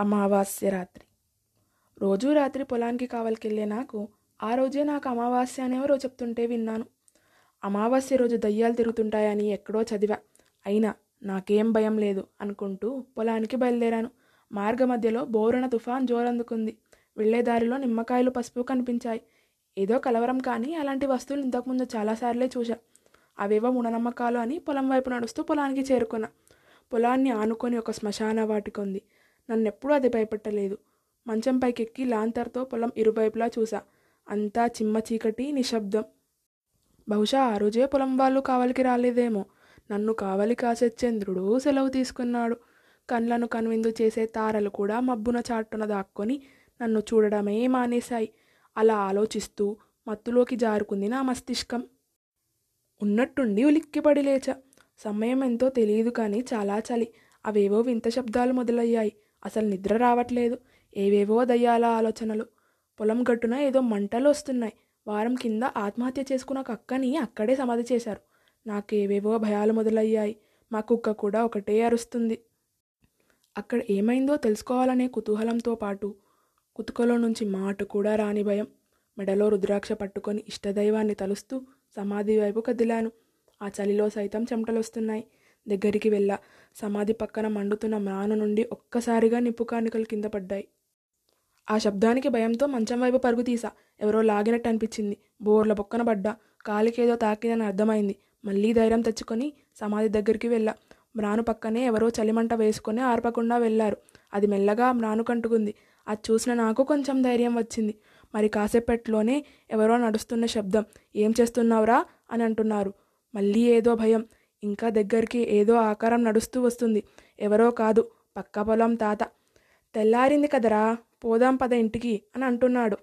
అమావాస్య రాత్రి. రోజూ రాత్రి పొలానికి కావలికెళ్ళే నాకు ఆ రోజే నాకు అమావాస్య అనేవరో చెప్తుంటే విన్నాను. అమావాస్య రోజు దయ్యాలు తిరుగుతుంటాయని ఎక్కడో చదివా. అయినా నాకేం భయం లేదు అనుకుంటూ పొలానికి బయలుదేరాను. మార్గ మధ్యలో బోరున తుఫాన్ జోరందుకుంది. వెళ్ళే దారిలో నిమ్మకాయలు పసుపు కనిపించాయి. ఏదో కలవరం కానీ అలాంటి వస్తువులు ఇంతకుముందు చాలాసార్లే చూశా. అవేవో మూఢనమ్మకాలు అని పొలం వైపు నడుస్తూ పొలానికి చేరుకున్నా. పొలాన్ని ఆనుకొని ఒక శ్మశాన వాటికొంది. ఉంది నన్నెప్పుడూ అది భయపెట్టలేదు. మంచం పైకెక్కి లాంతర్తో పొలం ఇరువైపులా చూసా అంతా చిమ్మ చీకటి నిశ్శబ్దం. బహుశా ఆ రోజే పొలం వాళ్ళు కావలికి రాలేదేమో. నన్ను కావలి కాసే చంద్రుడు సెలవు తీసుకున్నాడు. కళ్ళను కనువిందు చేసే తారలు కూడా మబ్బున చాటున దాక్కొని నన్ను చూడడమే మానేశాయి. అలా ఆలోచిస్తూ మత్తులోకి జారుకుంది నా మస్తిష్కం. ఉన్నట్టుండి ఉలిక్కిపడి లేచా. సమయం ఎంతో తెలియదు కానీ చాలా చలి. అవేవో వింత శబ్దాలు మొదలయ్యాయి. అసలు నిద్ర రావట్లేదు. ఏవేవో దయ్యాల ఆలోచనలు. పొలం గట్టున ఏదో మంటలు వస్తున్నాయి. వారం కింద ఆత్మహత్య చేసుకున్న కక్కని అక్కని అక్కడే సమాధి చేశారు. నాకేవేవో భయాలు మొదలయ్యాయి. మా కుక్క కూడా ఒకటే అరుస్తుంది. అక్కడ ఏమైందో తెలుసుకోవాలనే కుతూహలంతో పాటు కుతుకలో నుంచి మాట కూడా రాని భయం. మెడలో రుద్రాక్ష పట్టుకొని ఇష్టదైవాన్ని తలుస్తూ సమాధి వైపు కదిలాను. ఆ చలిలో సైతం చెమటలొస్తున్నాయి దగ్గరికి వెళ్ళా. సమాధి పక్కన మండుతున్న మ్రాను నుండి ఒక్కసారిగా నిప్పు కానుకలు కింద పడ్డాయి. ఆ శబ్దానికి భయంతో మంచం వైపు పరుగు తీసా. ఎవరో లాగినట్టు అనిపించింది. బోర్ల బొక్కన పడ్డా. కాలికేదో తాకిందని అర్థమైంది. మళ్ళీ ధైర్యం తెచ్చుకొని సమాధి దగ్గరికి వెళ్ళా. మ్రాను పక్కనే ఎవరో చలిమంట వేసుకొని ఆర్పకుండా వెళ్ళారు. అది మెల్లగా మ్రాను కంటుకుంది. అది చూసిన నాకు కొంచెం ధైర్యం వచ్చింది. మరి కాసేపట్లోనే ఎవరో నడుస్తున్న శబ్దం. ఏం చేస్తున్నావురా? అని అంటున్నారు. మళ్ళీ ఏదో భయం. ఇంకా దగ్గరికి ఏదో ఆకారం నడుస్తూ వస్తుంది. ఎవరో కాదు పక్క పొలం తాత. తెల్లారింది కదరా పోదాం పద ఇంటికి అని అంటున్నాడు.